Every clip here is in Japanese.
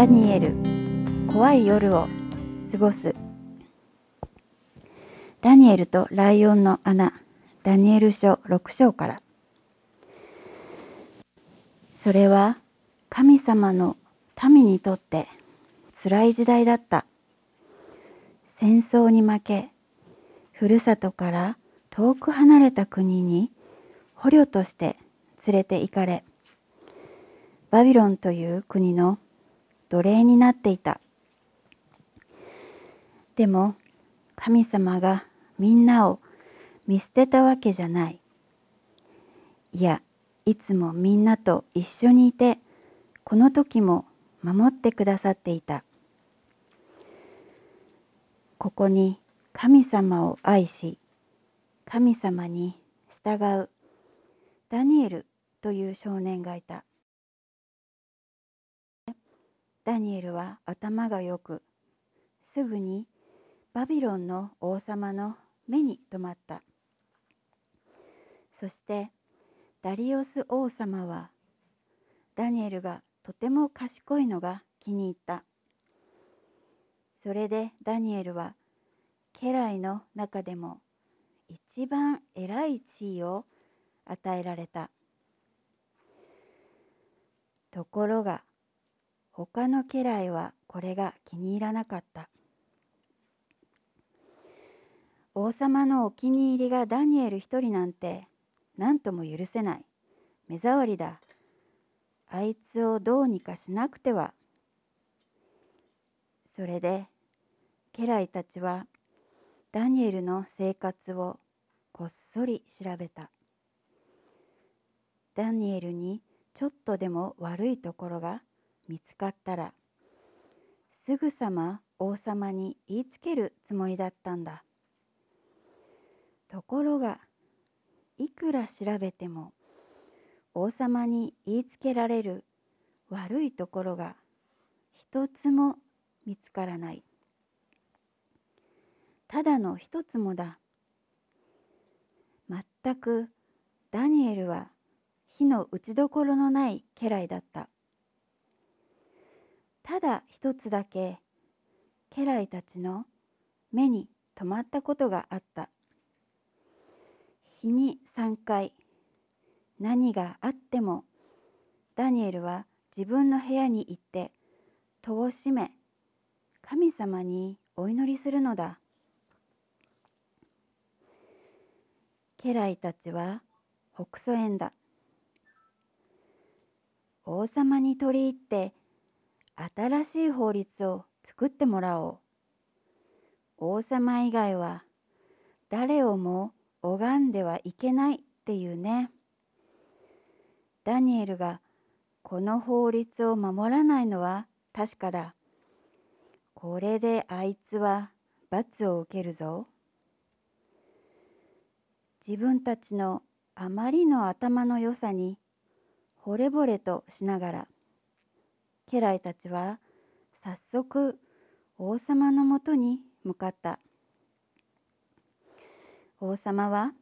ダニエル怖い夜を過ごす。ダニエルとライオンの穴ダニエル書6章から。それは神様の民にとって辛い時代だった。戦争に負けふるさとから遠く離れた国に捕虜として連れて行かれバビロンという国の奴隷になっていた。でも神様がみんなを見捨てたわけじゃない。いやいつもみんなと一緒にいてこの時も守ってくださっていた。ここに神様を愛し神様に従うダニエルという少年がいた。ダニエルは頭がよくすぐにバビロンの王様の目に留まった。そしてダリオス王様はダニエルがとても賢いのが気に入った。それでダニエルは家来の中でも一番偉い地位を与えられた。ところが他の家来はこれが気に入らなかった。王様のお気に入りがダニエル一人なんて何とも許せない。目障りだ。あいつをどうにかしなくては。それで家来たちはダニエルの生活をこっそり調べた。ダニエルにちょっとでも悪いところが見つかったらすぐさま王様に言いつけるつもりだったんだ。ところがいくら調べても王様に言いつけられる悪いところが一つも見つからない。ただの一つもだ。全くダニエルは火の打ちどころのない家来だった。ただ一つだけ家来たちの目に留まったことがあった。日に3回何があってもダニエルは自分の部屋に行って戸を閉め神様にお祈りするのだ。家来たちは北曽園だ。王様に取り入って新しい法律を作ってもらおう。王様以外は誰をも拝んではいけないっていうね。ダニエルがこの法律を守らないのは確かだ。これであいつは罰を受けるぞ。自分たちのあまりの頭の良さに惚れ惚れとしながら家来たちは早速王様のもとに向かった。王様は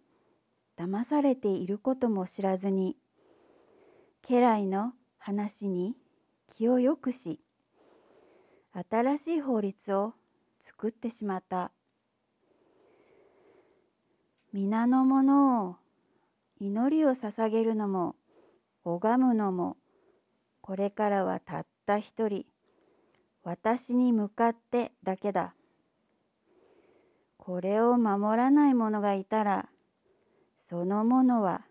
騙されていることも知らずに家来の話に気をよくし新しい法律を作ってしまった。皆の者を祈りを捧げるのも拝むのもこれからはたった一人。私に向かってだけだ。これを守らない者がいたらその者は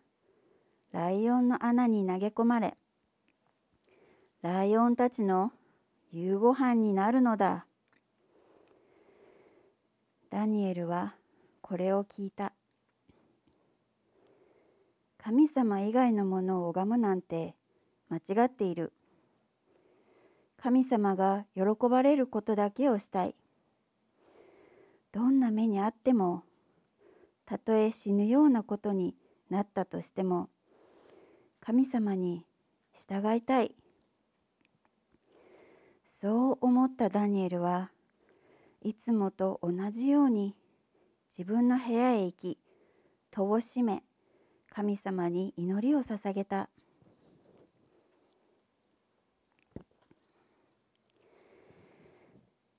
ライオンの穴に投げ込まれライオンたちの夕ご飯になるのだ。ダニエルはこれを聞いた。神様以外のものを拝むなんて間違っている。神様が喜ばれることだけをしたい。どんな目にあってもたとえ死ぬようなことになったとしても神様に従いたい。そう思ったダニエルはいつもと同じように自分の部屋へ行き戸を閉め神様に祈りを捧げた。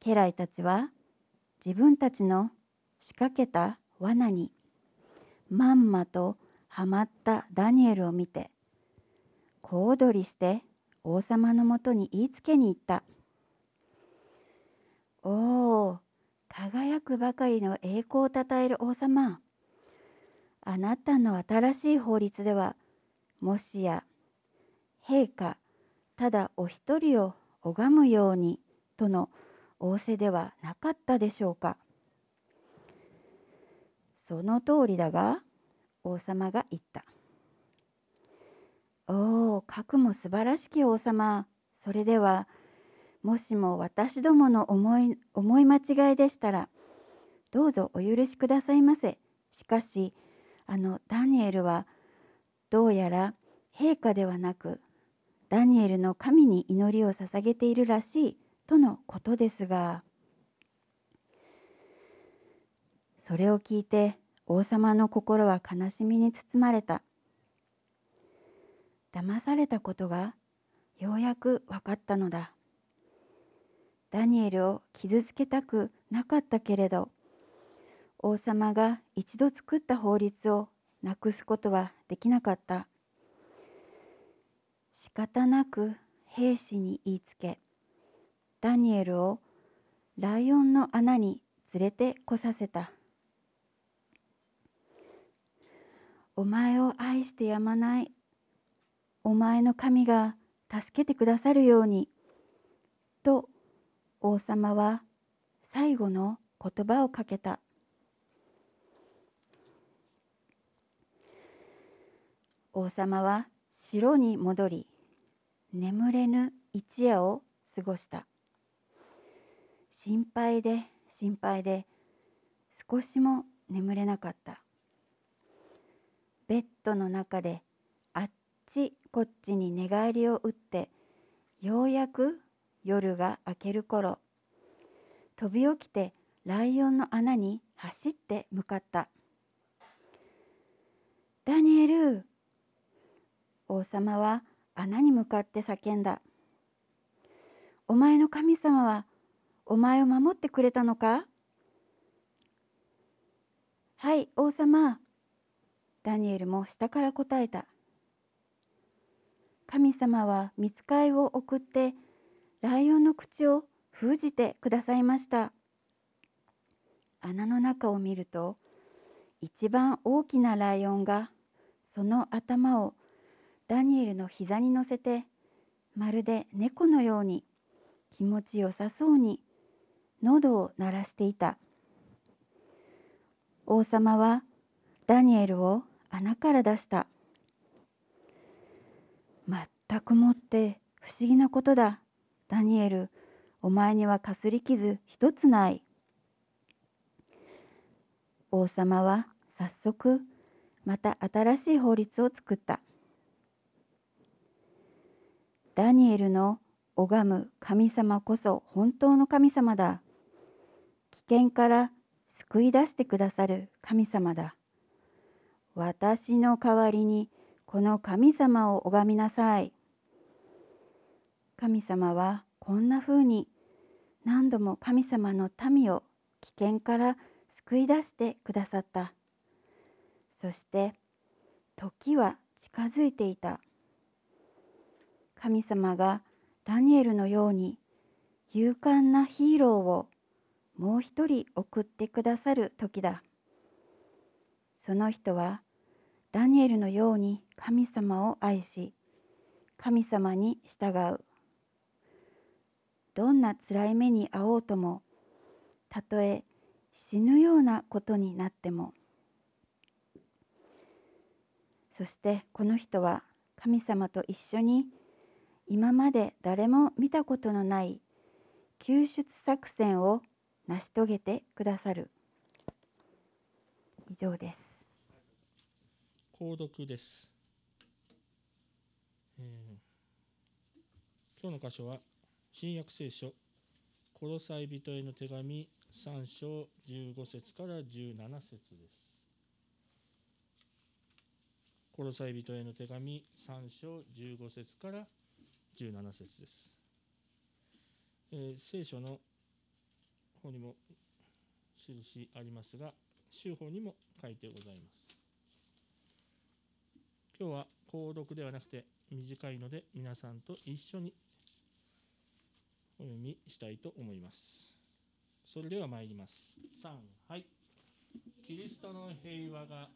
家来たちは自分たちの仕掛けた罠にまんまとはまったダニエルを見て小躍りして王様のもとに言いつけに行った「おお輝くばかりの栄光をたたえる王様。あなたの新しい法律ではもしや陛下ただお一人を拝むようにとの仰せではなかったでしょうか。その通りだが王様が言った。おおかくも素晴らしき王様。それではもしも私どもの思い思い間違いでしたらどうぞお許しくださいませ。しかしあのダニエルはどうやら陛下ではなくダニエルの神に祈りを捧げているらしい。とのことですがそれを聞いて王様の心は悲しみに包まれた。騙されたことがようやく分かったのだ。ダニエルを傷つけたくなかったけれど王様が一度作った法律をなくすことはできなかった。仕方なく兵士に言いつけダニエルをライオンの穴に連れてこさせた。お前を愛してやまない。お前の神が助けてくださるように。と王様は最後の言葉をかけた。王様は城に戻り眠れぬ一夜を過ごした。心配で心配で少しも眠れなかったベッドの中であっちこっちに寝返りを打ってようやく夜が明ける頃飛び起きてライオンの穴に走って向かった「ダニエル!」王様は穴に向かって叫んだ「お前の神様はお前を守ってくれたのか?」「はい王様」ダニエルも下から答えた。神様は見つかいを送ってライオンの口を封じてくださいました。穴の中を見ると一番大きなライオンがその頭をダニエルの膝に乗せてまるで猫のように気持ちよさそうに喉を鳴らしていた。王様はダニエルを穴から出した。全くもって不思議なことだ。ダニエルお前にはかすり傷一つない。王様は早速また新しい法律を作った。ダニエルの拝む神様こそ本当の神様だ。険から救い出してくださる神様だ。私の代わりにこの神様を拝みなさい。神様はこんなふうに何度も神様の民を危険から救い出してくださった。そして時は近づいていた。神様がダニエルのように勇敢なヒーローをもう一人送ってくださる時だ。その人はダニエルのように神様を愛し神様に従う。どんな辛い目に遭おうともたとえ死ぬようなことになってもそしてこの人は神様と一緒に今まで誰も見たことのない救出作戦を成し遂げてくださる。以上です。購読です、えー、今日の箇所は新約聖書コロサイ人への手紙3章15節から17節です。コロサイ人への手紙3章15節から17節です、えー、聖書のここにも印ありますが週報にも書いてございます。今日は購読ではなくて短いので皆さんと一緒にお読みしたいと思います。それでは参ります。3はい。キリストの平和が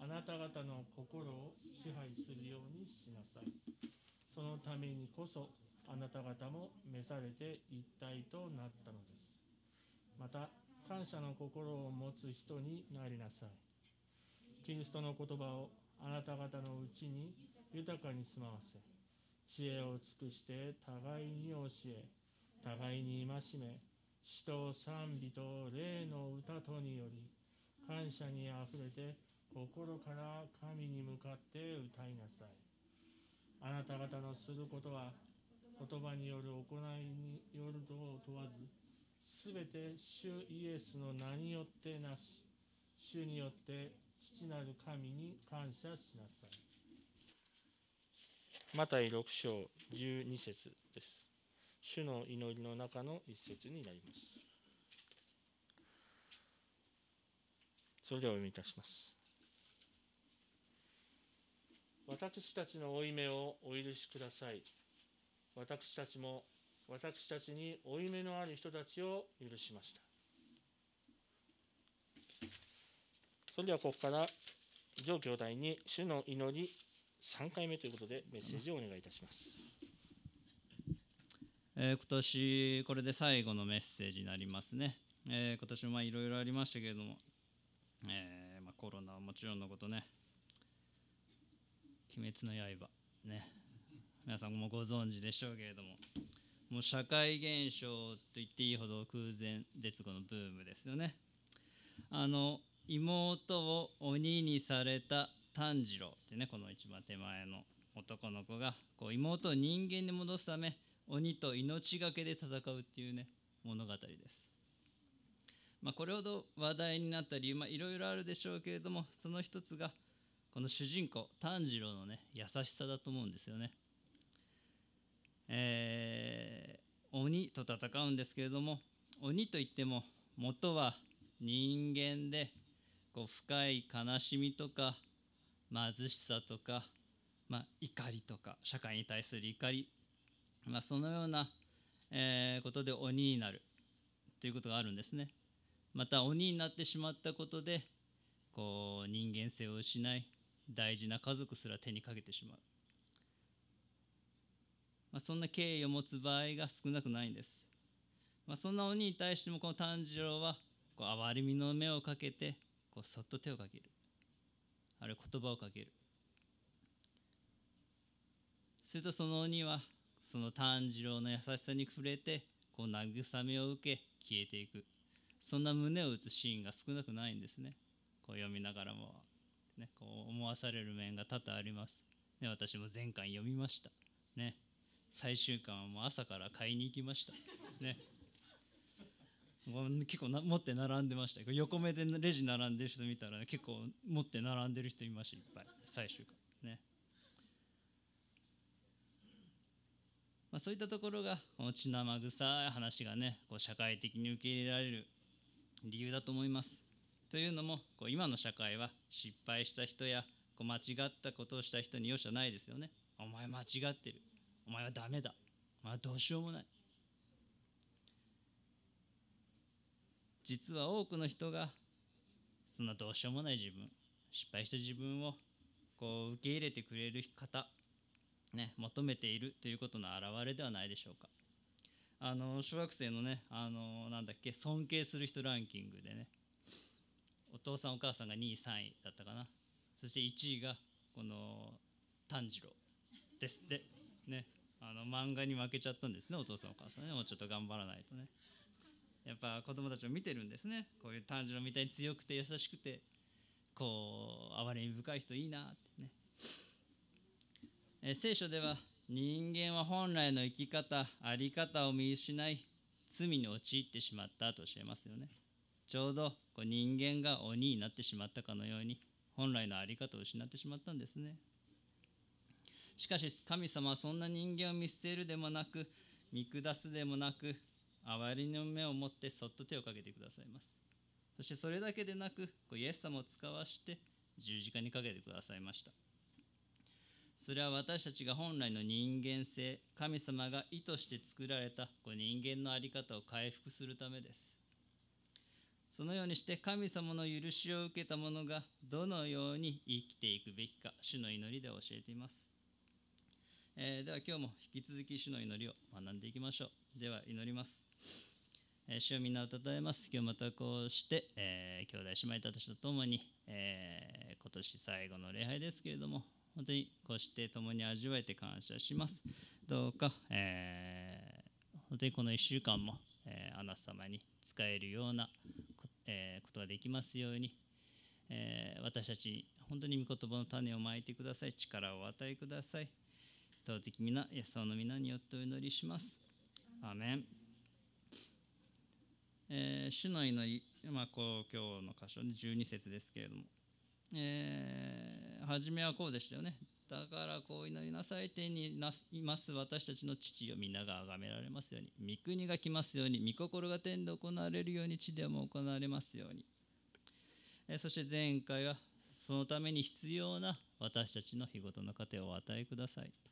あなた方の心を支配するようにしなさい。そのためにこそあなた方も召されて一体となったのです。また感謝の心を持つ人になりなさい。キリストの言葉をあなた方のうちに豊かに住まわせ。知恵を尽くして互いに教え。互いに戒め。死と賛美と霊の歌とにより。感謝にあふれて心から神に向かって歌いなさい。あなた方のすることは言葉による行いによるとを問わずすべて主イエスの名によってなし主によって父なる神に感謝しなさい。マタイ6章12節です。主の祈りの中の一節になります。それではお読みいたします。私たちの負い目をお許しください。私たちも私たちに負い目のある人たちを許しました。それではここから上兄弟に主の祈り3回目ということでメッセージをお願いいたします、えー今年これで最後のメッセージになりますね、えー今年もいろいろありましたけれども、えーまあ、コロナはもちろんのことね「鬼滅の刃」ね皆さんもご存知でしょうけれどももう社会現象と言っていいほど空前絶後のブームですよねあの妹を鬼にされた炭治郎ってねこの一番手前の男の子がこう妹を人間に戻すため鬼と命がけで戦うっていうね物語です。まあ、これほど話題になった理由いろいろあるでしょうけれどもその一つがこの主人公炭治郎のね優しさだと思うんですよね。えー鬼と戦うんですけれども鬼といっても元は人間でこう深い悲しみとか貧しさとか、まあ、怒りとか社会に対する怒りまあ、そのような、えーことで鬼になるということがあるんですね。また鬼になってしまったことでこう人間性を失い大事な家族すら手にかけてしまう、まあ、そんな敬意を持つ場合が少なくないんです、まあ、そんな鬼に対してもこの炭治郎はこう憐れみの目をかけてこうそっと手をかける。あるいは言葉をかける。するとその鬼はその炭治郎の優しさに触れてこう慰めを受け消えていく。そんな胸を打つシーンが少なくないんですね。こう読みながらも、ね、こう思わされる面が多々あります、ね、私も前回読みました。ね。最終巻はもう朝から買いに行きましたね結構な持って並んでました横目でレジ並んでる人見たら、結構持って並んでる人いましたいっぱい最終巻ねまあ、そういったところがこの血生臭い話がねこう社会的に受け入れられる理由だと思います。というのもこう今の社会は失敗した人やこう間違ったことをした人に容赦ないですよね。お前間違ってる。お前はダメだ。お前はどうしようもない。実は多くの人がそんなどうしようもない自分失敗した自分をこう受け入れてくれる方ね、求めているということの表れではないでしょうか。あの小学生のねあのなんだっけ尊敬する人ランキングでねお父さんお母さんが2位3位だったかなそして1位がこの炭治郎ですってねあの漫画に負けちゃったんですねお父さんお母さんね。もうちょっと頑張らないとね。やっぱ子供たちを見てるんですね。こういう炭治郎みたいに強くて優しくてこう哀れみ深い人いいなってね。え聖書では人間は本来の生き方あり方を見失い罪に陥ってしまったと教えますよね。ちょうどこう人間が鬼になってしまったかのように本来のあり方を失ってしまったんですね。しかし神様はそんな人間を見捨てるでもなく見下すでもなく憐れみの目を持ってそっと手をかけてくださいます。そしてそれだけでなくこうイエス様を使わして十字架にかけてくださいました。それは私たちが本来の人間性神様が意図して作られたこう人間の在り方を回復するためです。そのようにして神様の許しを受けた者がどのように生きていくべきか主の祈りで教えています、えーでは今日も引き続き主の祈りを学んでいきましょう。では祈ります、えー主をみんなをたたえます。今日またこうして、えー兄弟姉妹たちと共に、え今年最後の礼拝ですけれども本当にこうして共に味わえて感謝します。どうか、え本当にこの1週間も、えーあなた様に使えるようなこ,、えことができますように、え私たちに本当に御言葉の種をまいてください。力をお与えください。尊き皆イエス様の皆によってお祈りします。アメン、えー主の祈り、まあ、こう今日の箇所で12節ですけれども、えー初めはこうでしたよね。だからこう祈りなさい天にいます私たちの父を皆が崇められますように。御国が来ますように。御心が天で行われるように地でも行われますように、えーそして前回はそのために必要な私たちの日ごとの糧をお与えくださいと。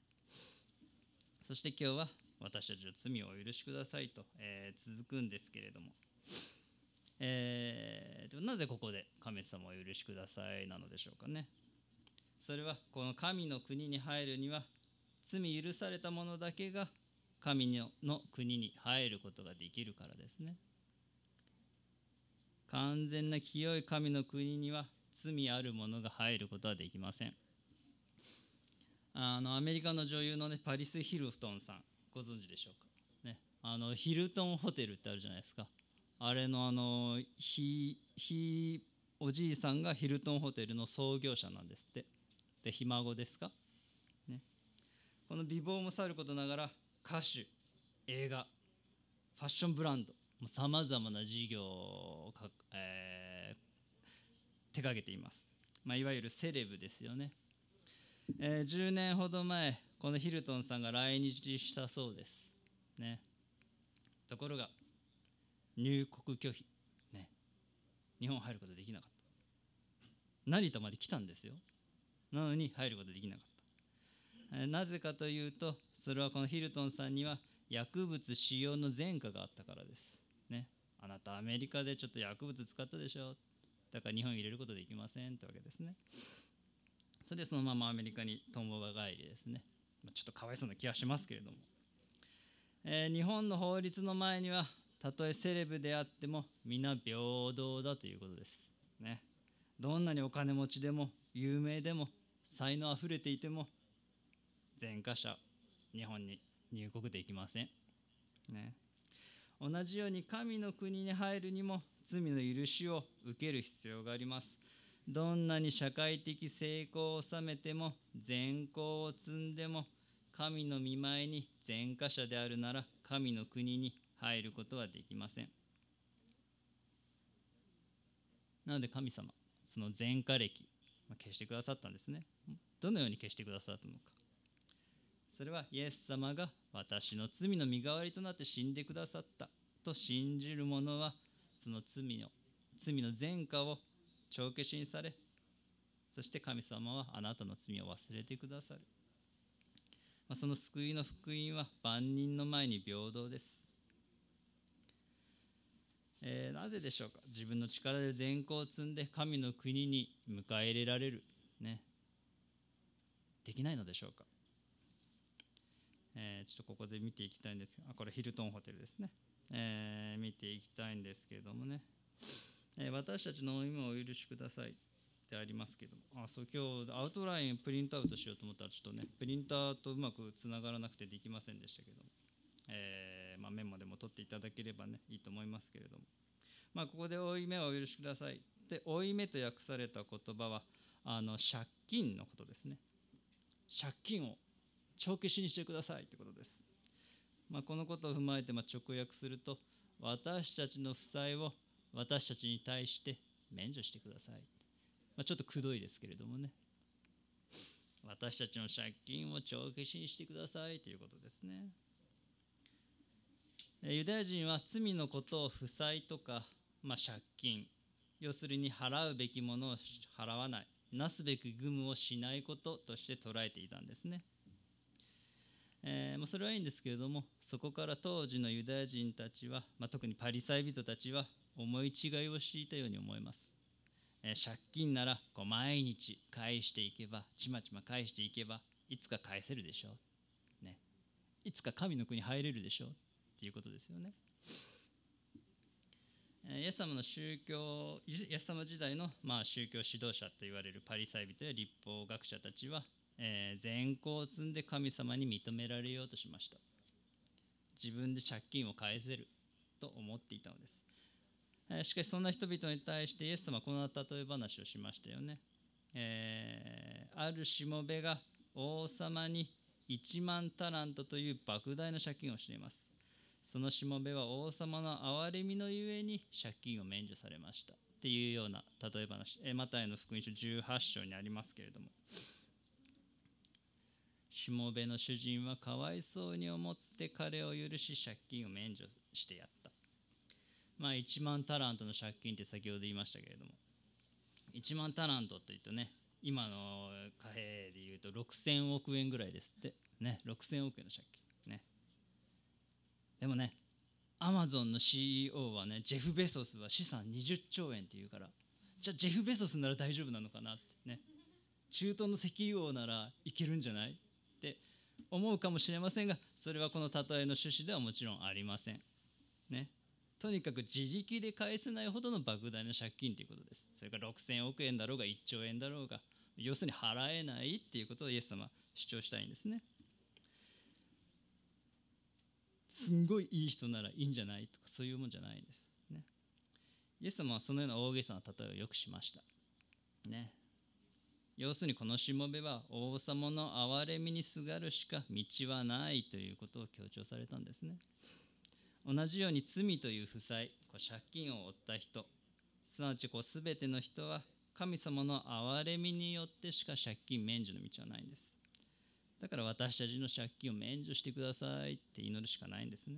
そして今日は私たちの罪をお許しくださいと、えー続くんですけれども、えーでもなぜここで神様をお許しくださいなのでしょうかね。それはこの神の国に入るには罪許された者だけが神の国に入ることができるからですね。完全な清い神の国には罪ある者が入ることはできません。あのアメリカの女優の、ね、パリス・ヒルトンさんご存知でしょうか、ね、あのヒルトンホテルってあるじゃないですか。あれのあのひひおじいさんがヒルトンホテルの創業者なんですって。でひ孫ですか、ね、この美貌もさることながら歌手映画ファッションブランドさまざまな事業をか、えー手掛けています、まあ、いわゆるセレブですよね、えー10年ほど前このヒルトンさんが来日したそうです。ね。ところが入国拒否。ね。日本入ることできなかった。成田まで来たんですよ。なのに入ることできなかった。えーなぜかというとそれはこのヒルトンさんには薬物使用の前科があったからです。ね。あなたアメリカでちょっと薬物使ったでしょ。だから日本入れることできませんってわけですね。それでそのままアメリカに共母帰りですね。まあちょっとかわいそうな気はしますけれども、えー日本の法律の前にはたとえセレブであっても皆平等だということですね。どんなにお金持ちでも有名でも才能あふれていても前科者日本に入国できません。ね。同じように神の国に入るにも罪の許しを受ける必要があります。どんなに社会的成功を収めても善行を積んでも神の見舞いに前科者であるなら神の国に入ることはできません。なので神様その前科歴ま消してくださったんですね。どのように消してくださったのか。それはイエス様が私の罪の身代わりとなって死んでくださったと信じる者はその罪の罪の前科を帳消しにされそして神様はあなたの罪を忘れてくださる、まあ、その救いの福音は万人の前に平等です、えーなぜでしょうか？自分の力で善行を積んで神の国に迎え入れられる。ね。できないのでしょうか？えーちょっとここで見ていきたいんですけどあこれヒルトンホテルですね、えー見ていきたいんですけれどもね、私たちの負い目をお許しくださいでありますけども。あそう今日アウトラインプリントアウトしようと思ったらちょっとねプリンターとうまくつながらなくてできませんでしたけども、えーまあ、メモでも取っていただければねいいと思いますけれども。まあここで負い目をお許しくださいで負い目と訳された言葉はあの借金のことですね。借金を帳消しにしてくださいってことです。まあ、このことを踏まえてま直訳すると私たちの負債を私たちに対して免除してください。まあ、ちょっとくどいですけれどもね私たちの借金を帳消しにしてくださいということですね。ユダヤ人は罪のことを負債とか、まあ、借金要するに払うべきものを払わないなすべき義務をしないこととして捉えていたんですね、えーまあ、それはいいんですけれどもそこから当時のユダヤ人たちは、まあ、特にパリサイ人たちは思い違いをしていたように思います。え借金ならこう毎日返していけばちまちま返していけばいつか返せるでしょう、ね、いつか神の国入れるでしょう。っていうことですよね。イエス様の宗教イエス様時代の、まあ、宗教指導者と言われるパリサイ人や立法学者たちは、えー、善行を積んで神様に認められようとしました。自分で借金を返せると思っていたのです。しかしそんな人々に対してイエス様はこの例え話をしましたよね、えー、あるしもべが王様に1万タラントという莫大な借金をしています。そのしもべは王様の憐れみのゆえに借金を免除されましたっていうような例え話。えマタイの福音書18章にありますけれども。しもべの主人はかわいそうに思って彼を許し借金を免除してやった。まあ、1万タラントの借金って先ほど言いましたけれども。1万タラントといってね今の貨幣でいうと6000億円ぐらいですって。ね6000億円の借金。ね。でもねアマゾンの CEO はねジェフ・ベソスは資産20兆円っていうからじゃあジェフ・ベソスなら大丈夫なのかなって。ね。中東の石油王ならいけるんじゃないって思うかもしれませんがそれはこの例えの趣旨ではもちろんありません。ね。とにかく自力で返せないほどの莫大な借金ということです。それが6000億円だろうが1兆円だろうが、要するに払えないっていうことをイエス様主張したいんですね。すんごいいい人ならいいんじゃないとかそういうもんじゃないんです。ね、イエス様はそのような大げさな例えをよくしました。ね、要するにこのしもべは王様の憐れみにすがるしか道はないということを強調されたんですね。同じように罪という負債こう借金を負った人すなわちこう全ての人は神様の憐れみによってしか借金免除の道はないんです。だから私たちの借金を免除してくださいって祈るしかないんですね。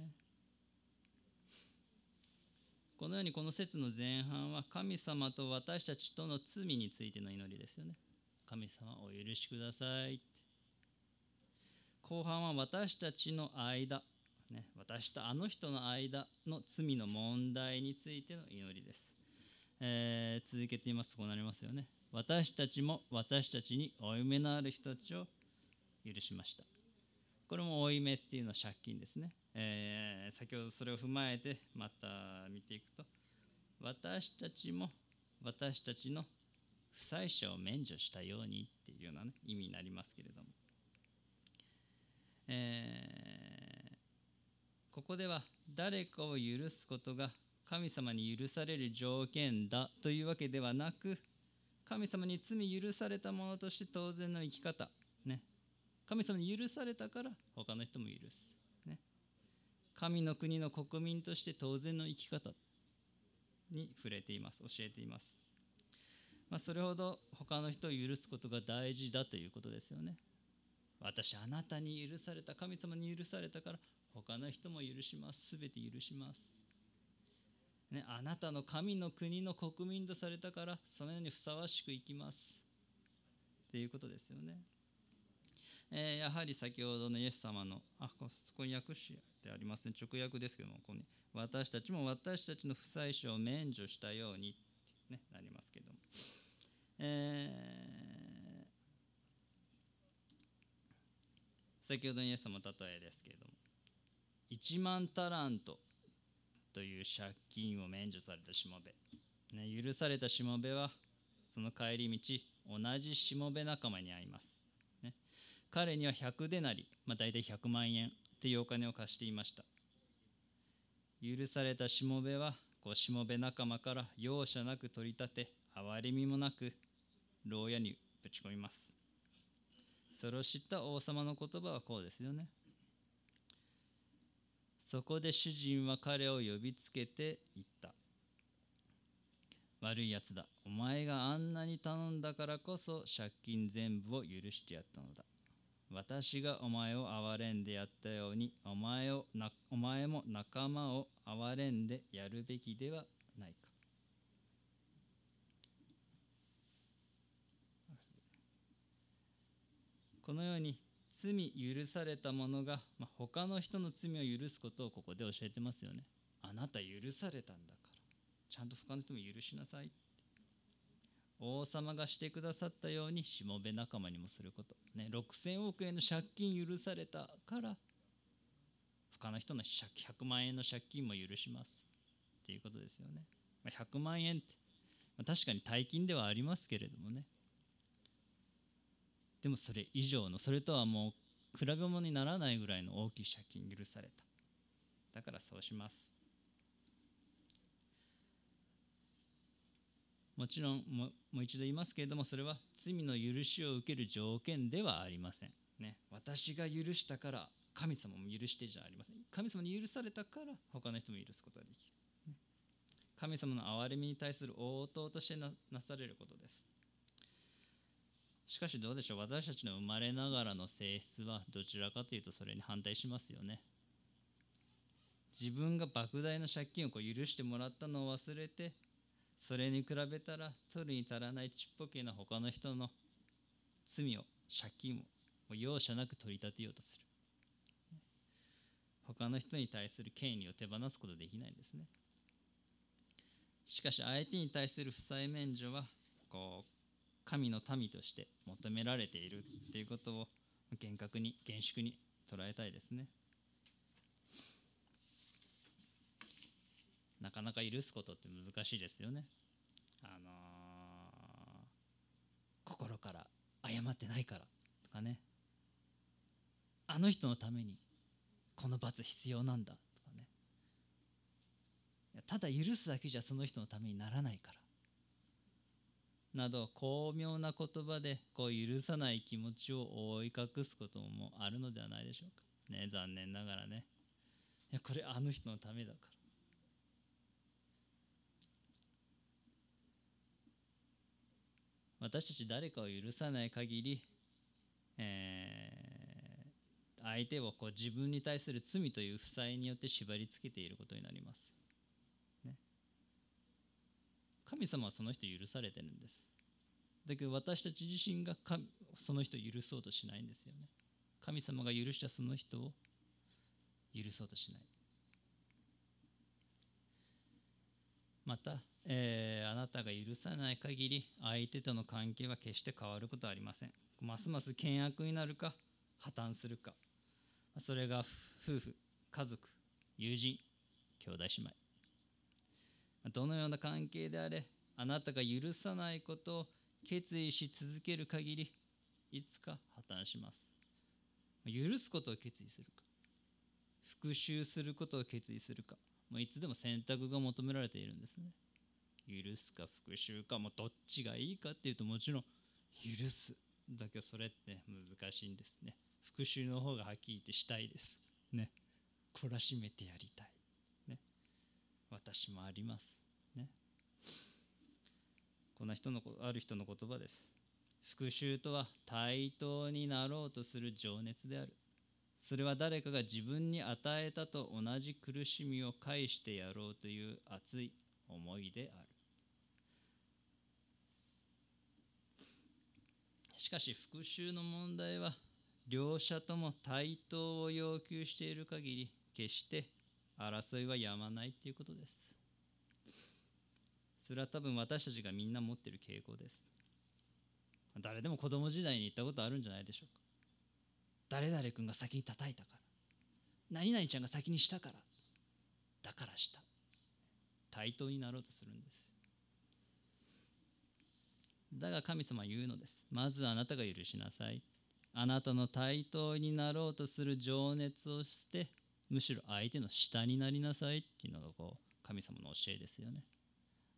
このようにこの説の前半は神様と私たちとの罪についての祈りですよね。神様お許しください後半は私たちの間ね、私とあの人の間の罪の問題についての祈りです、えー、続けてみますとこうなりますよね。私たちも私たちに負い目のある人たちを許しました。これも負い目っていうのは借金ですね、えー、先ほどそれを踏まえてまた見ていくと私たちも私たちの負債者を免除したようにっていうような、ね、意味になりますけれども、えーここでは誰かを許すことが神様に許される条件だというわけではなく神様に罪許されたものとして当然の生き方、ね、神様に許されたから他の人も許す、ね、神の国の国民として当然の生き方に触れています教えています、まあ、それほど他の人を許すことが大事だということですよね。私あなたに許された神様に許されたから他の人も許します。全て許します、ね、あなたの神の国の国民とされたからそのようにふさわしく生きます。っていうことですよね、えー、やはり先ほどのイエス様のあそこに訳してありますね。直訳ですけどもここに。私たちも私たちの負債者を免除したように。って、ね、なりますけども、えー、先ほどのイエス様の例えですけれども。1万タラントという借金を免除されたしもべ、ね、許されたしもべはその帰り道同じしもべ仲間に会います、ね、彼には100でなり、まあ、大体100万円っていうお金を貸していました。許されたしもべはこうしもべ仲間から容赦なく取り立て憐れみもなく牢屋にぶち込みます。それを知った王様の言葉はこうですよね。そこで主人は彼を呼びつけて言った。悪いやつだ。お前があんなに頼んだからこそ借金全部を許してやったのだ。私がお前を憐れんでやったようにお前をなお前も仲間を憐れんでやるべきではないか。このように罪許された者が、まあ、他の人の罪を許すことをここで教えてますよね。あなた許されたんだから。ちゃんと他の人も許しなさい王様がしてくださったようにしもべ仲間にもすること、ね、6000億円の借金許されたから他の人の100万円の借金も許します。っていうことですよね。ま100万円ってま確かに大金ではありますけれどもね。でもそれ以上のそれとはもう比べ物にならないぐらいの大きい借金許された。だからそうします。もちろんもう一度言いますけれどもそれは罪の許しを受ける条件ではありません、ね、私が許したから神様も許してじゃありません。神様に許されたから他の人も許すことができる、神様の憐れみに対する応答としてなされることです。しかしどうでしょう？私たちの生まれながらの性質はどちらかというとそれに反対しますよね。自分が莫大な借金をこう許してもらったのを忘れてそれに比べたら取るに足らないちっぽけな他の人の罪を借金を容赦なく取り立てようとする。他の人に対する権利を手放すことできないんですね。しかし相手に対する負債免除はこう神の民として求められているということを厳格に厳粛に捉えたいですね。なかなか許すことって難しいですよね。あのー、心から謝ってないからとかね。あの人のためにこの罰必要なんだとかね。ただ許すだけじゃその人のためにならないから。など巧妙な言葉でこう許さない気持ちを覆い隠すこともあるのではないでしょうか。ね残念ながらね。いやこれあの人のためだから。私たち誰かを許さない限り、えー、相手をこう自分に対する罪という負債によって縛りつけていることになります。神様はその人許されてるんです。だけど私たち自身がその人を許そうとしないんですよね。神様が許したその人を許そうとしない。また、えー、あなたが許さない限り相手との関係は決して変わることはありません。ますます険悪になるか破綻するか。それが夫婦家族友人兄弟姉妹。どのような関係であれあなたが許さないことを決意し続ける限りいつか破綻します。許すことを決意するか。復讐することを決意するか。もういつでも選択が求められているんですね。許すか復讐か。もどっちがいいかっていうともちろん許すだけどそれって難しいんですね。復讐の方がはっきり言ってしたいです。ね。懲らしめてやりたい。私もあります。ね。この人のある人の言葉です。復讐とは対等になろうとする情熱である。それは誰かが自分に与えたと同じ苦しみを返してやろうという熱い思いである。しかし復讐の問題は両者とも対等を要求している限り決して争いはやまないっていうことです。それは多分私たちがみんな持ってる傾向です。誰でも子供時代に言ったことあるんじゃないでしょうか。誰々君が先に叩いたから。何々ちゃんが先にしたから。だからした。対等になろうとするんです。だが神様は言うのです。まずあなたが許しなさい。あなたの対等になろうとする情熱を捨てむしろ相手の下になりなさいっていうのがこう神様の教えですよね。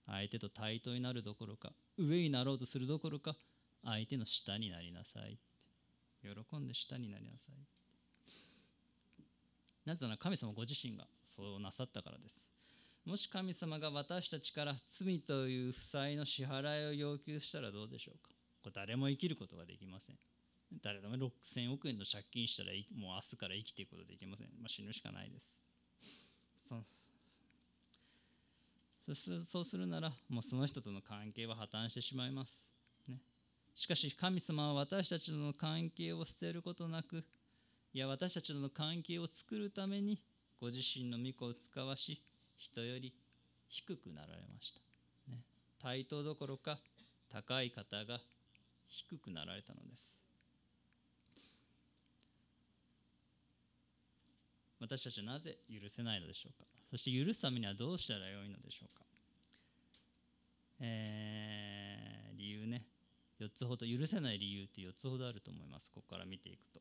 相手と対等になるどころか上になろうとするどころか相手の下になりなさい喜んで下になりなさいなぜなら神様ご自身がそうなさったからです。もし神様が私たちから罪という負債の支払いを要求したらどうでしょうか。これ誰も生きることができません。誰でも6000億円の借金したらもう明日から生きていくことできません、まあ、死ぬしかないです。そそしてそうするならもうその人との関係は破綻してしまいます、ね、しかし神様は私たちとの関係を捨てることなくいや私たちとの関係を作るためにご自身の御子を使わし人より低くなられました、ね、対等どころか高い方が低くなられたのです。私たちはなぜ許せないのでしょうか？そして許すためにはどうしたらよいのでしょうか、えー理由ね。4つほど許せない理由って4つほどあると思います。ここから見ていくと、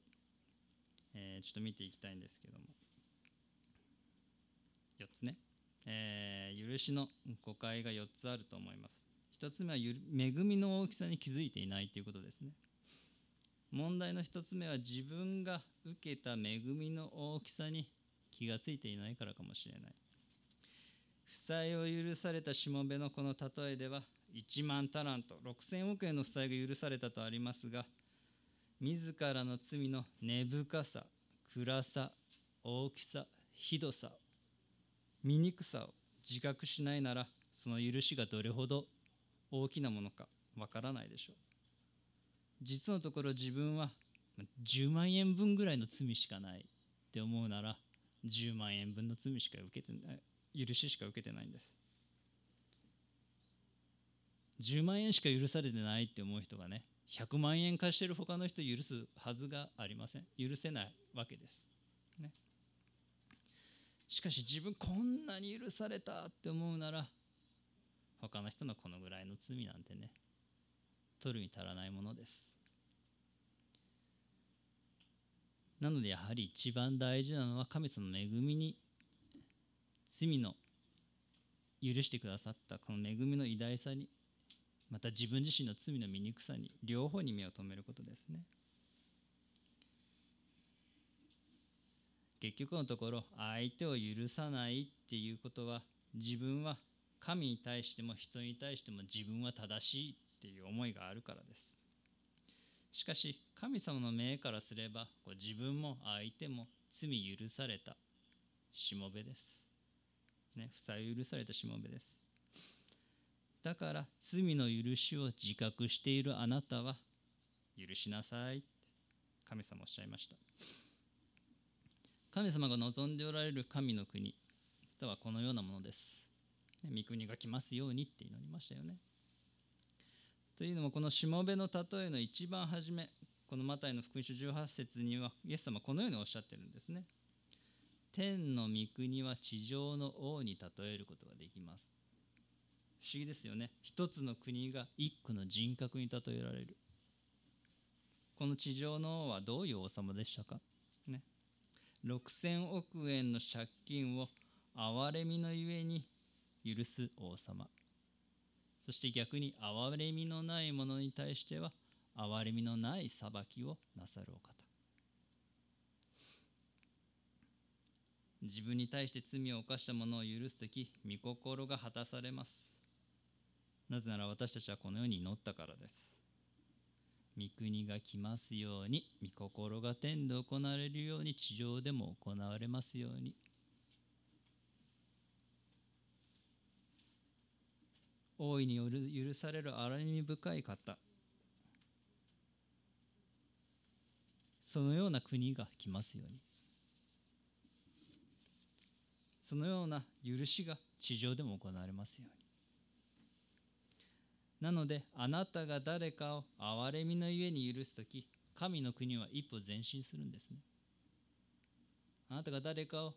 えーちょっと見ていきたいんですけども。4つね、えー許しの誤解が4つあると思います。1つ目は恵みの大きさに気づいていないということですね。問題の1つ目は自分が受けた恵みの大きさに気がついていないからかもしれない。負債を許されたしもべのこの例えでは1万タラント6000億円の負債が許されたとありますが自らの罪の根深さ暗さ大きさひどさ醜さを自覚しないならその許しがどれほど大きなものかわからないでしょう。実のところ自分は10万円分ぐらいの罪しかないって思うなら10万円分の罪しか受けてない許ししか受けてないんです。10万円しか許されてないって思う人がね100万円貸してる他の人許すはずがありません。許せないわけです、ね、しかし自分こんなに許されたって思うなら他の人のこのぐらいの罪なんてね取るに足らないものです。なのでやはり一番大事なのは神様の恵みに罪の許してくださったこの恵みの偉大さにまた自分自身の罪の醜さに両方に目を留めることですね。結局のところ相手を許さないっていうことは自分は神に対しても人に対しても自分は正しい。っていう思いがあるからです。しかし神様の目からすればこう自分も相手も罪許されたしもべです、ね、負債を許されたしもべです。だから罪の許しを自覚しているあなたは許しなさいって神様おっしゃいました。神様が望んでおられる神の国とはこのようなものです。御国が来ますようにって祈りましたよね。というのもこのしもべの例えの一番初めこのマタイの福音書18節にはイエス様はこのようにおっしゃってるんですね。天の御国は地上の王に例えることができます。不思議ですよね。一つの国が一個の人格に例えられる。この地上の王はどういう王様でしたか？ね。6000億円の借金を憐れみのゆえに許す王様。そして逆に憐れみのない者に対しては憐れみのない裁きをなさるお方。自分に対して罪を犯した者を許す時御心が果たされます。なぜなら私たちはこのように祈ったからです。御国が来ますように御心が天で行われるように地上でも行われますように。大いによる許される荒み深い方。そのような国が来ますように。そのような許しが地上でも行われますように。なのであなたが誰かを憐れみのゆえに許す時神の国は一歩前進するんですね。あなたが誰かを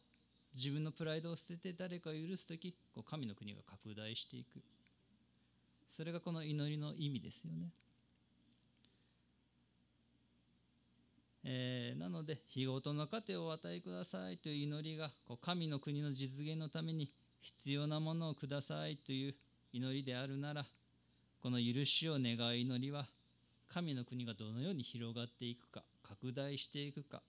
自分のプライドを捨てて誰かを許す時こう神の国が拡大していく。それがこの祈りの意味ですよね。えーなので日ごとの糧をお与えくださいという祈りがこう神の国の実現のために必要なものをくださいという祈りであるならこの許しを願う祈りは神の国がどのように広がっていくか拡大していくか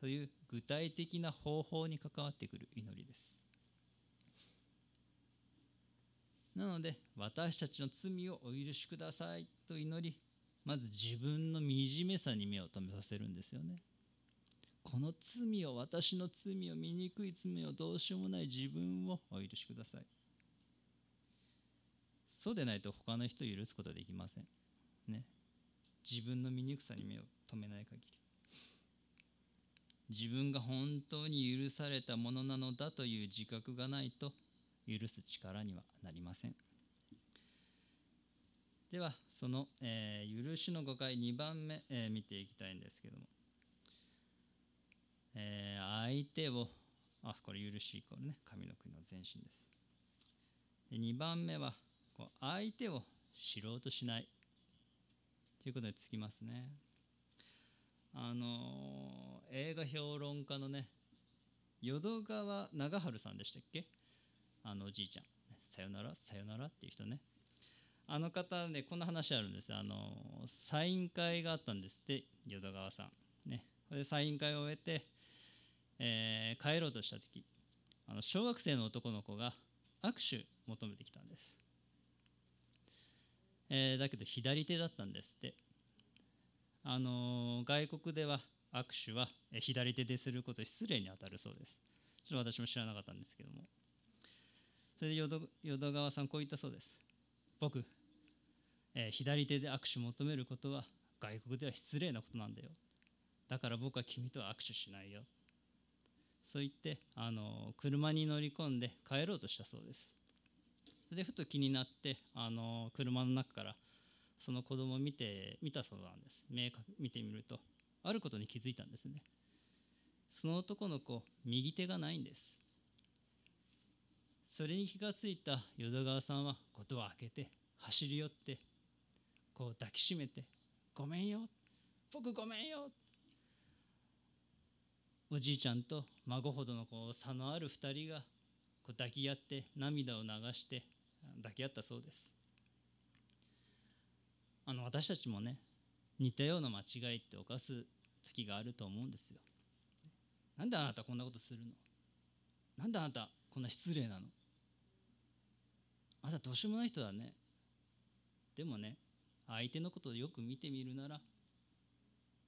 という具体的な方法に関わってくる祈りです。なので私たちの罪をお許しくださいと祈りまず自分の惨めさに目を留めさせるんですよねこの罪を私の罪を醜い罪をどうしようもない自分をお許しくださいそうでないと他の人を許すことはできませんね。自分の醜さに目を留めない限り。自分が本当に許されたものなのだという自覚がないと許す力にはなりません。ではその、えー、許しの誤解2番目、えー、見ていきたいんですけども、えー、相手をあこれ許しイコールね神の国の前進です。で2番目はこう相手を知ろうとしない。ということにつきますね。あの映画評論家のね淀川長春さんでしたっけ？あのおじいちゃん「さよならさよなら」っていう人ね。あの方ねこんな話あるんです。あのサイン会があったんですって淀川さん。ね。でサイン会を終えて、えー、帰ろうとした時あの小学生の男の子が握手求めてきたんです、えー、だけど左手だったんですって。あの外国では握手は左手ですること失礼に当たるそうです。ちょっと私も知らなかったんですけども。それで淀川さんこう言ったそうです。僕、えー、左手で握手求めることは外国では失礼なことなんだよ。だから僕は君とは握手しないよ。そう言ってあの車に乗り込んで帰ろうとしたそうです。でふと気になってあの車の中からその子供を見て見たそうなんです。目見てみるとあることに気づいたんですね。その男の子右手がないんです。それに気がついた淀川さんは事を開けて走り寄ってこう抱きしめて「ごめんよ僕ごめんよ」おじいちゃんと孫ほどのこう差のある2人がこう抱き合って涙を流して抱き合ったそうです。あの私たちもね似たような間違いって犯す時があると思うんですよ。なんであなたこんなことするのなんであなたこんな失礼なの。あなたどうしようもない人だね。でもね相手のことをよく見てみるなら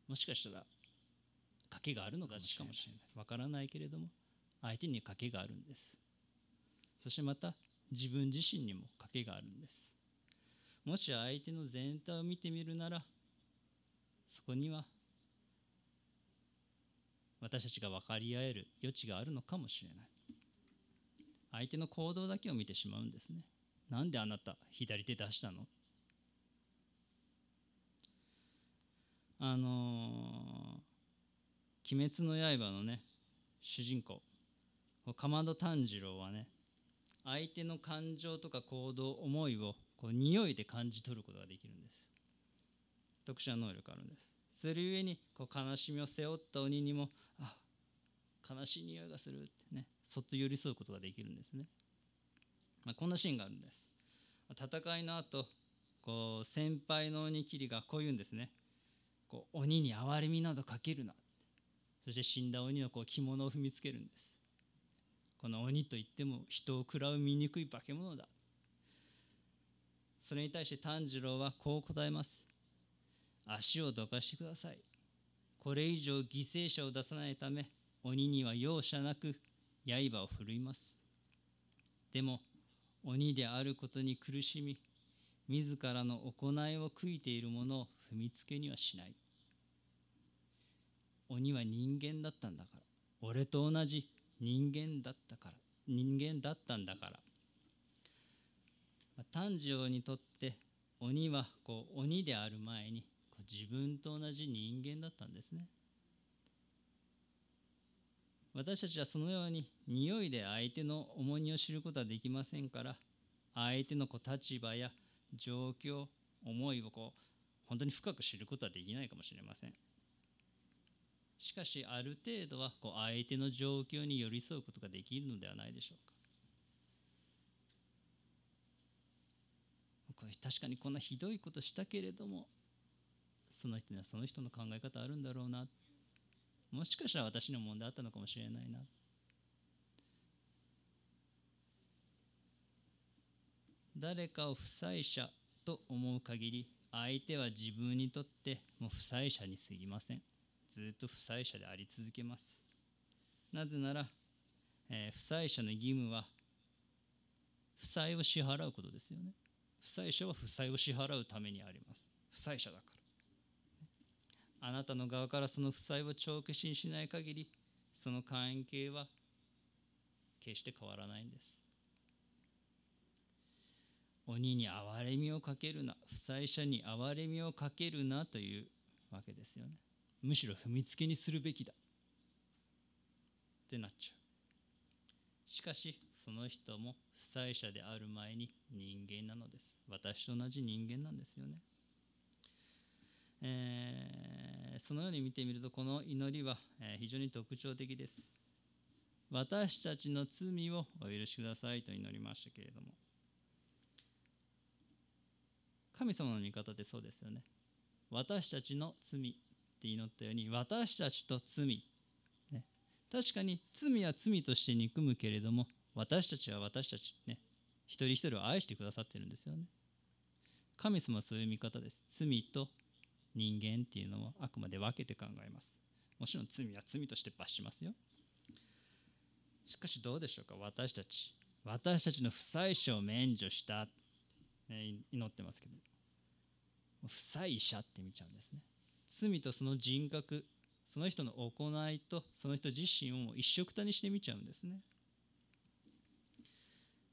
もしかしたら賭けがあるのかもしれない。わからないけれども相手に賭けがあるんです。そしてまた自分自身にも賭けがあるんです。もし相手の全体を見てみるならそこには私たちが分かり合える余地があるのかもしれない相手の行動だけを見てしまうんですね。なんであなた左手出したの？あのー、鬼滅の刃」のね主人公かまど炭治郎はね相手の感情とか行動思いをこう匂いで感じ取ることができるんです。特殊な能力あるんです。それゆえにこう悲しみを背負った鬼にもあ悲しい匂いがするってねそっと寄り添うことができるんですね、まあ、こんなシーンがあるんです。戦いの後こう先輩の鬼切りがこう言うんですね。こう鬼に憐れみなどかけるなそして死んだ鬼のこう着物を踏みつけるんです。この鬼といっても人を食らう醜い化け物だ。それに対して炭治郎はこう答えます。足をどかしてください。これ以上犠牲者を出さないため鬼には容赦なく刃を振るいます。でも鬼であることに苦しみ自らの行いを悔いている者を踏みつけにはしない。鬼は人間だったんだから。俺と同じ人間だったから。人間だったんだから。炭治郎にとって鬼はこう鬼である前に自分と同じ人間だったんですね。私たちはそのように匂いで相手の重荷を知ることはできませんから相手のこう立場や状況思いをこう本当に深く知ることはできないかもしれません。しかしある程度はこう相手の状況に寄り添うことができるのではないでしょうか。これ確かにこんなひどいことしたけれどもその人にはその人の考え方あるんだろうな。もしかしたら私の問題あったのかもしれないな。誰かを負債者と思う限り相手は自分にとってもう負債者に過ぎません。ずっと負債者であり続けます。なぜなら、えー負債者の義務は負債を支払うことですよね。負債者は負債を支払うためにあります。負債者だから。あなたの側からその負債を帳消しにしない限りその関係は決して変わらないんです。鬼に憐れみをかけるな負債者に憐れみをかけるなというわけですよね。むしろ踏みつけにするべきだ。ってなっちゃう。しかしその人も負債者である前に人間なのです。私と同じ人間なんですよね。えーそのように見てみるとこの祈りは、非常に特徴的です。私たちの罪をお許しくださいと祈りましたけれども。神様の味方ってそうですよね。私たちの罪って祈ったように私たちと罪、ね、確かに罪は罪として憎むけれども私たちは私たちね。一人一人を愛してくださってるんですよね。神様はそういう見方です。罪と人間っていうのをあくまで分けて考えます。もちろん罪は罪として罰しますよ。しかしどうでしょうか？私たち。私たちの負債者を免除した、ね、祈ってますけど。負債者って見ちゃうんですね。罪とその人格。その人の行いとその人自身を一緒くたにして見ちゃうんですね。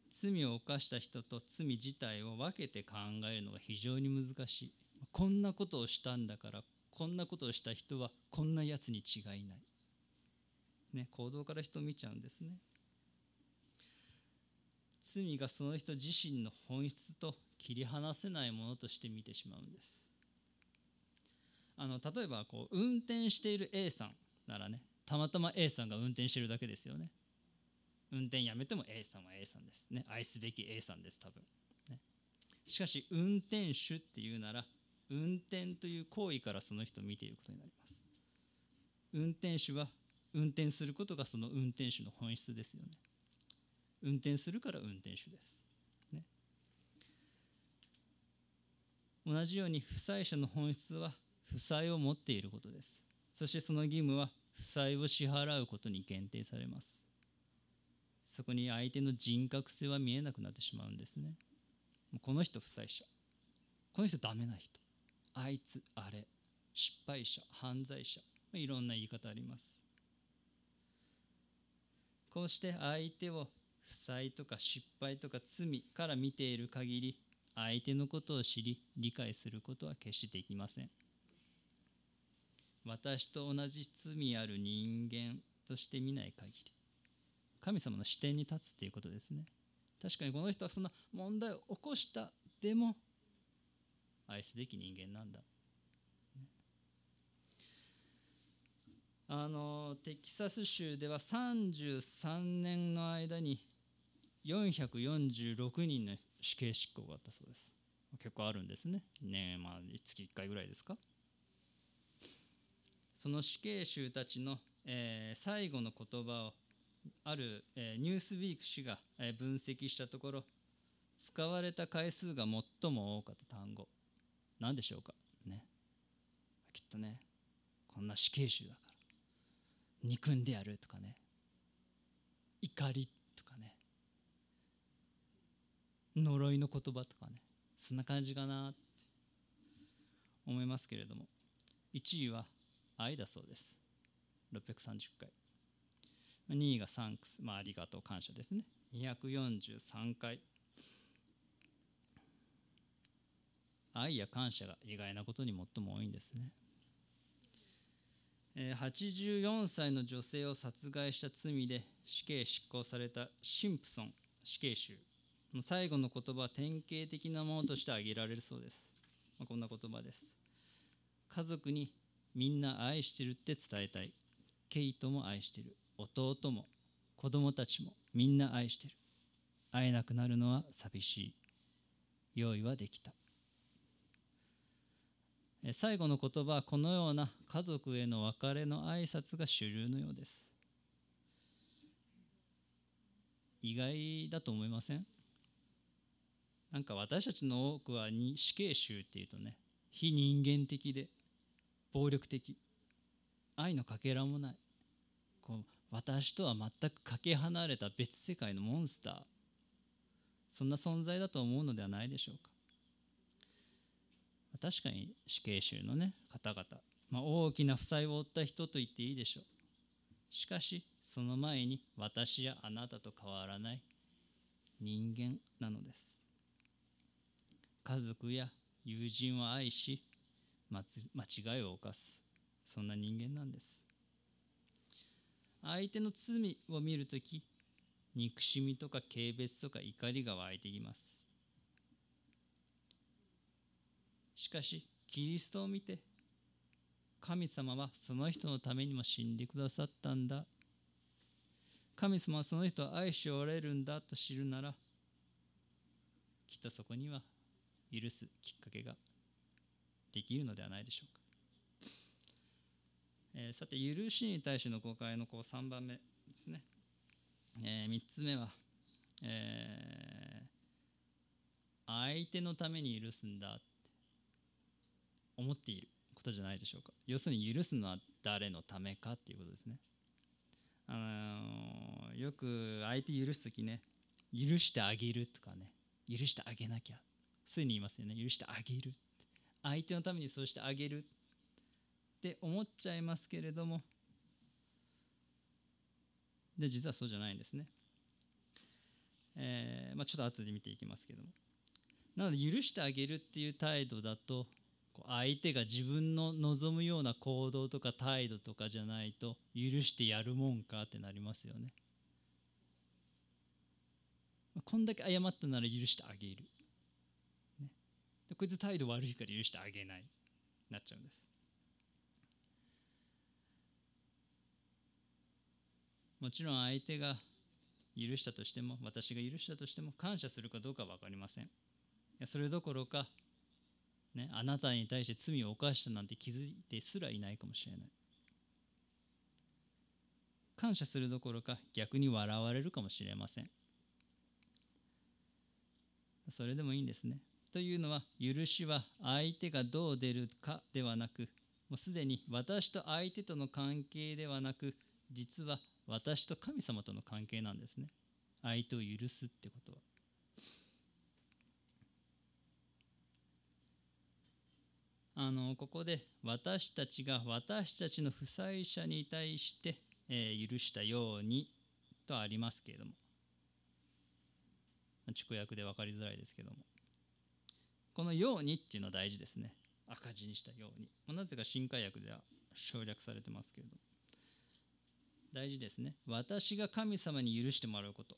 罪を犯した人と罪自体を分けて考えるのが非常に難しい。こんなことをしたんだからこんなことをした人はこんなやつに違いない、ね、行動から人を見ちゃうんですね。罪がその人自身の本質と切り離せないものとして見てしまうんです。あの例えばこう運転している A さんならねたまたま A さんが運転してるだけですよね。運転やめても A さんは A さんですね。愛すべき A さんです多分、ね、しかし運転手っていうなら運転という行為からその人を見ていることになります。運転手は運転することがその運転手の本質ですよね。運転するから運転手です、ね、同じように負債者の本質は負債を持っていることです。そしてその義務は負債を支払うことに限定されます。そこに相手の人格性は見えなくなってしまうんですね。この人負債者。この人ダメな人。あいつあれ失敗者犯罪者いろんな言い方あります。こうして相手を負債とか失敗とか罪から見ている限り相手のことを知り理解することは決してできません。私と同じ罪ある人間として見ない限り神様の視点に立つっていうことですね。確かにこの人はそんな問題を起こしたでも愛すべき人間なんだ、あのテキサス州では33年の間に446人の死刑執行があったそうです。結構あるんですね。年まあ月1回ぐらいですか。その死刑囚たちの、えー最後の言葉をある、えーニュースウィーク誌が、えー分析したところ使われた回数が最も多かった単語。何でしょうか？ね。きっとねこんな死刑囚だから。憎んでやるとかね。怒りとかね。呪いの言葉とかね。そんな感じかなって思いますけれども。1位は愛だそうです。630回。2位がサンクス、まあ、ありがとう感謝ですね。243回。愛や感謝が意外なことに最も多いんですね。え84歳の女性を殺害した罪で死刑執行されたシンプソン死刑囚。の最後の言葉は典型的なものとして挙げられるそうです、まあこんな言葉です。家族にみんな愛してるって伝えたい。ケイトも愛してる。弟も子供たちもみんな愛してる。会えなくなるのは寂しい。用意はできた。最後の言葉はこのような家族への別れの挨拶が主流のようです。意外だと思いません？なんか私たちの多くは死刑囚っていうとね非人間的で暴力的愛のかけらもないこう私とは全くかけ離れた別世界のモンスター。そんな存在だと思うのではないでしょうか。確かに死刑囚のね方々、まあ、大きな負債を負った人と言っていいでしょう。しかしその前に私やあなたと変わらない人間なのです。家族や友人を愛し間違いを犯すそんな人間なんです。相手の罪を見るとき憎しみとか軽蔑とか怒りが湧いてきます。しかしキリストを見て神様はその人のためにも死んでくださったんだ。神様はその人を愛しておられるんだと知るならきっとそこには許すきっかけができるのではないでしょうか、えー、さて許しに対しての誤解のこう3番目ですね、えー、3つ目は、えー、相手のために許すんだ。思っていることじゃないでしょうか。要するに許すのは誰のためかっていうことですね。あのー、よく相手許す時ね許してあげるとかね許してあげなきゃ。ついに言いますよね。許してあげる。相手のためにそうしてあげる。って思っちゃいますけれども。で実はそうじゃないんですね、えーまあ、ちょっと後で見ていきますけども。なので許してあげるっていう態度だと相手が自分の望むような行動とか態度とかじゃないと許してやるもんかってなりますよね。こんだけ謝ったなら許してあげる。ね、でこいつ態度悪いから許してあげないなっちゃうんです。もちろん相手が許したとしても私が許したとしても感謝するかどうかは分かりません。それどころかね、あなたに対して罪を犯したなんて気づいてすらいないかもしれない。感謝するどころか逆に笑われるかもしれません。それでもいいんですね。というのは許しは相手がどう出るかではなくもうすでに私と相手との関係ではなく実は私と神様との関係なんですね。相手を許すってことは。あのここで私たちが私たちの負債者に対して、えー、許したようにとありますけれども。直訳で分かりづらいですけども。この「ように」っていうのは大事ですね。赤字にしたように、なぜか新海訳では省略されてますけれども。大事ですね。私が神様に許してもらうこと。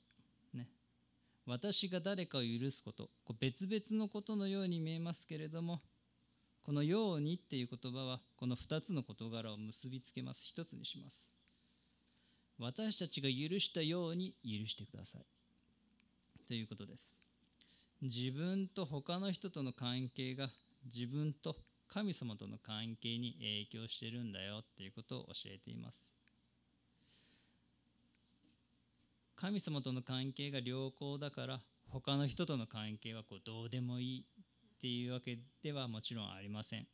ね。私が誰かを許すこと。こう別々のことのように見えますけれどもこの「ように」っていう言葉はこの2つの事柄を結びつけます。一つにします。私たちが許したように許してください。ということです。自分と他の人との関係が自分と神様との関係に影響してるんだよっていうことを教えています。神様との関係が良好だから他の人との関係はこうどうでもいい。っていうわけではもちろんありません。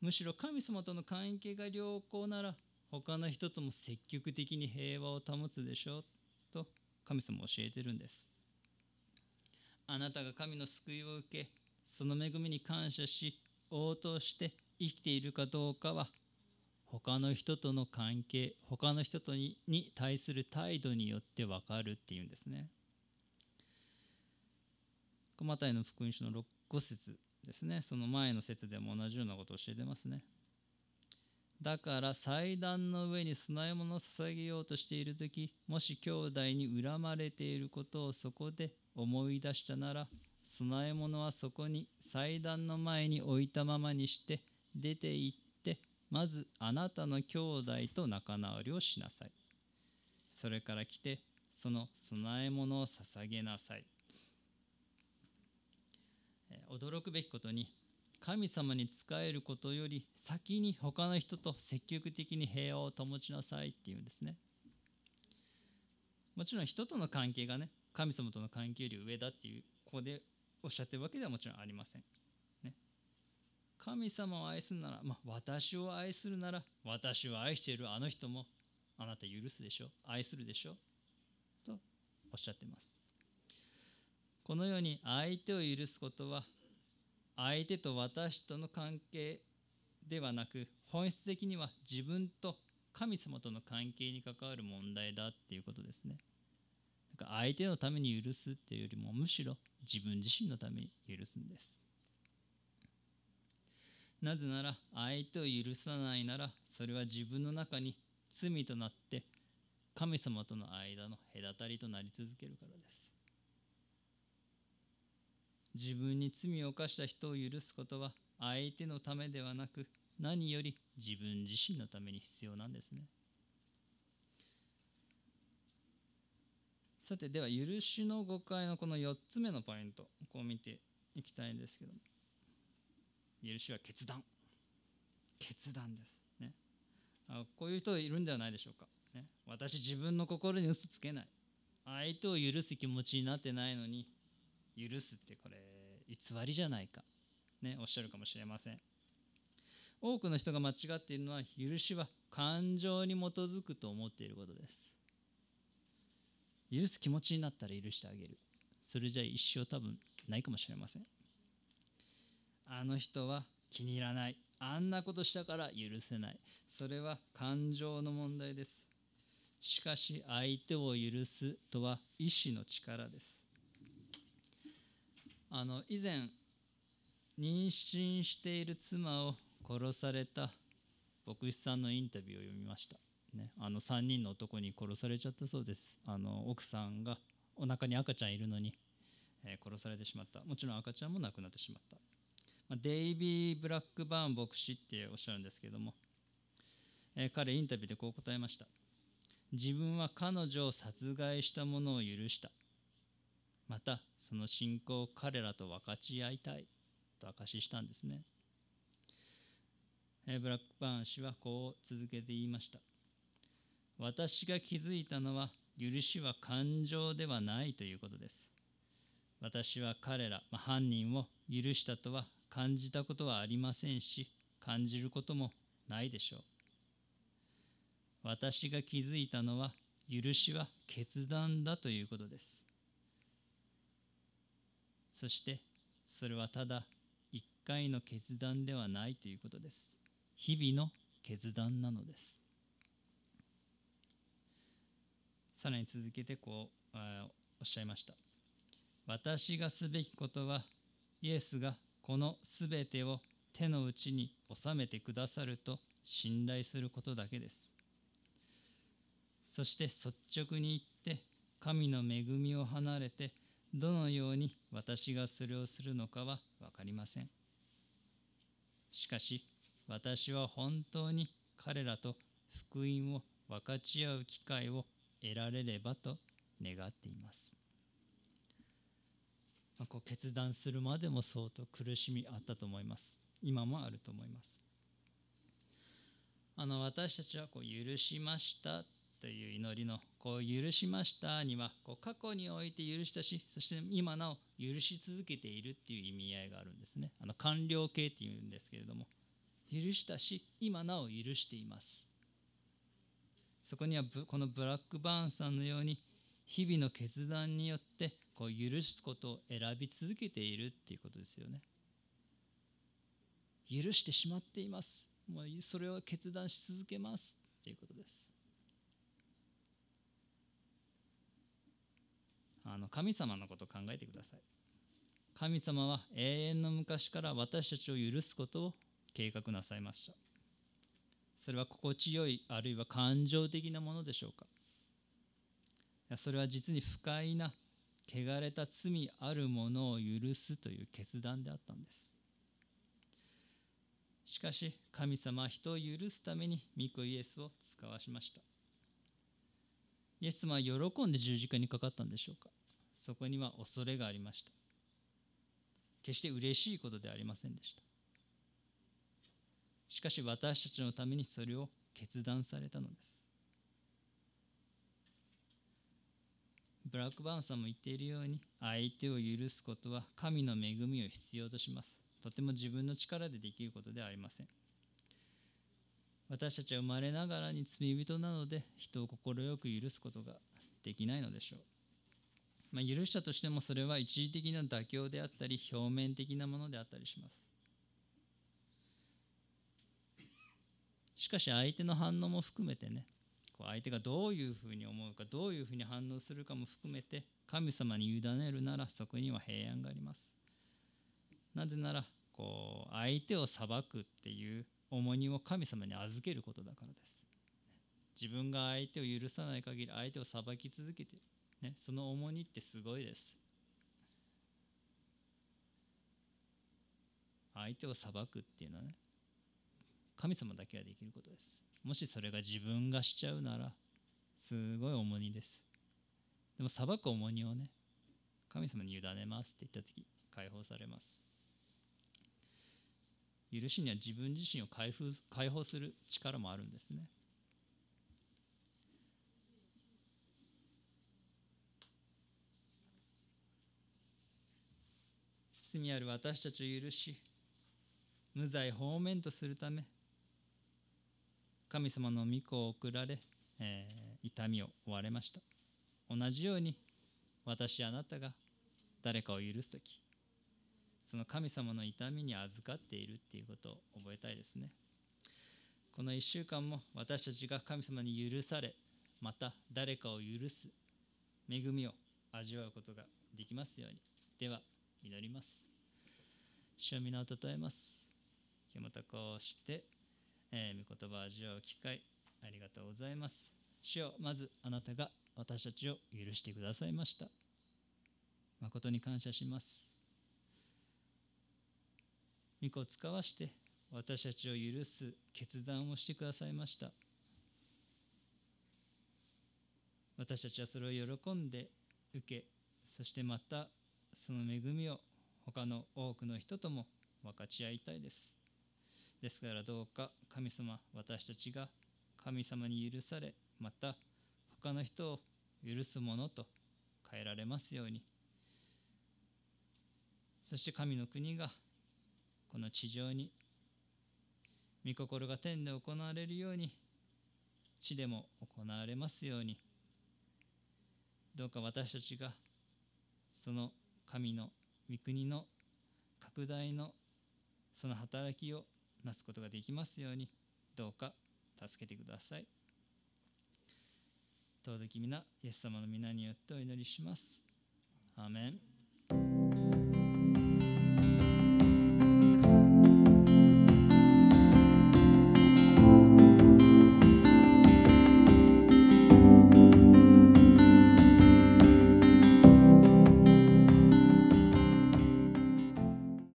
むしろ神様との関係が良好なら他の人とも積極的に平和を保つでしょうと神様教えてるんです。あなたが神の救いを受けその恵みに感謝し応答して生きているかどうかは他の人との関係他の人とにに対する態度によって分かるっていうんですね。マタイの福音書の5節ですね。その前の説でも同じようなことを教えてますね。だから祭壇の上に供え物を捧げようとしている時もし兄弟に恨まれていることをそこで思い出したなら供え物はそこに祭壇の前に置いたままにして出て行ってまずあなたの兄弟と仲直りをしなさい。それから来てその供え物を捧げなさい。驚くべきことに神様に仕えることより先に他の人と積極的に平和を保ちなさいっていうんですね。もちろん人との関係がね神様との関係より上だっていうここでおっしゃってるわけではもちろんありません、ね、神様を愛するなら、まあ、私を愛するなら私を愛しているあの人もあなた許すでしょ愛するでしょとおっしゃってます。このように相手を許すことは相手と私との関係ではなく本質的には自分と神様との関係に関わる問題だっていうことですね。だか相手のために許すっていうよりもむしろ自分自身のために許すんです。なぜなら相手を許さないならそれは自分の中に罪となって神様との間の隔たりとなり続けるからです。自分に罪を犯した人を許すことは相手のためではなく何より自分自身のために必要なんですね。さてでは許しの誤解のこの4つ目のポイントこう見ていきたいんですけど許しは決断。決断ですね。あこういう人いるんではないでしょうか、ね、私自分の心に嘘つけない。相手を許す気持ちになってないのに許すってこれ偽りじゃないか、ね、おっしゃるかもしれません。多くの人が間違っているのは許しは感情に基づくと思っていることです。許す気持ちになったら許してあげる。それじゃ一生多分ないかもしれません。あの人は気に入らない。あんなことしたから許せない。それは感情の問題です。しかし相手を許すとは意志の力です。あの以前妊娠している妻を殺された牧師さんのインタビューを読みました、ね、あの3人の男に殺されちゃったそうです。あの奥さんがお腹に赤ちゃんいるのに、えー、殺されてしまった。もちろん赤ちゃんも亡くなってしまった。まデイビー・ブラックバーン牧師っておっしゃるんですけども、えー、彼インタビューでこう答えました。自分は彼女を殺害したものを許した。またその信仰を彼らと分かち合いたいと明かししたんですね、ブラックバーン氏はこう続けて言いました。私が気づいたのは許しは感情ではないということです。私は彼ら、まあ、犯人を許したとは感じたことはありませんし感じることもないでしょう。私が気づいたのは許しは決断だということです。そしてそれはただ一回の決断ではないということです。日々の決断なのです。さらに続けてこうおっしゃいました。私がすべきことはイエスがこのすべてを手の内に収めてくださると信頼することだけです。そして率直に言って神の恵みを離れてどのように私がそれをするのかは分かりません。しかし私は本当に彼らと福音を分かち合う機会を得られればと願っています。まあ、こう決断するまでも相当苦しみあったと思います。今もあると思います。あの私たちはこう許しましたという祈りのこう許しましたにはこう過去において許したしそして今なお許し続けているっていう意味合いがあるんですね。あの完了形っていうんですけれども許したし今なお許しています。そこにはこのブラックバーンさんのように日々の決断によってこう許すことを選び続けているっていうことですよね。許してしまっています。もうそれを決断し続けますっていうことです。あの神様のことを考えてください。神様は永遠の昔から私たちを許すことを計画なさいました。それは心地よいあるいは感情的なものでしょうか。それは実に不快な汚れた罪あるものを許すという決断であったんです。しかし神様は人を許すために御子イエスを使わしました。イエス様は喜んで十字架にかかったんでしょうか？そこには恐れがありました。決して嬉しいことではありませんでした。しかし私たちのためにそれを決断されたのです。ブラックバーンさんも言っているように相手を許すことは神の恵みを必要とします。とても自分の力でできることではありません。私たちは生まれながらに罪人なので人を快く許すことができないのでしょう、まあ、許したとしてもそれは一時的な妥協であったり表面的なものであったりします。しかし相手の反応も含めてねこう相手がどういうふうに思うかどういうふうに反応するかも含めて神様に委ねるならそこには平安があります。なぜならこう相手を裁くっていう重荷を神様に預けることだからです。自分が相手を許さない限り相手を裁き続けて、ね、その重荷ってすごいです。相手を裁くっていうのはね神様だけができることです。もしそれが自分がしちゃうならすごい重荷です。でも裁く重荷をね神様に委ねますって言った時解放されます。許しには自分自身を解放解放する力もあるんですね。罪ある私たちを許し無罪放免とするため神様の御子を送られ、えー、痛みを負われました。同じように私あなたが誰かを許す時その神様の痛みに預かっているっていうことを覚えたいですね。この1週間も私たちが神様に許されまた誰かを許す恵みを味わうことができますように。では祈ります。主を皆をたたえます。今日またこうしてえー、御言葉を味わう機会ありがとうございます。主よまずあなたが私たちを許してくださいました。誠に感謝します。御子を使わして私たちを許す決断をしてくださいました。私たちはそれを喜んで受けそしてまたその恵みを他の多くの人とも分かち合いたいです。ですからどうか神様私たちが神様に許されまた他の人を許すものと変えられますように。そして神の国がこの地上に御心が天で行われるように地でも行われますようにどうか私たちがその神の御国の拡大のその働きをなすことができますようにどうか助けてください。尊き皆イエス様の皆によってお祈りします。アーメン。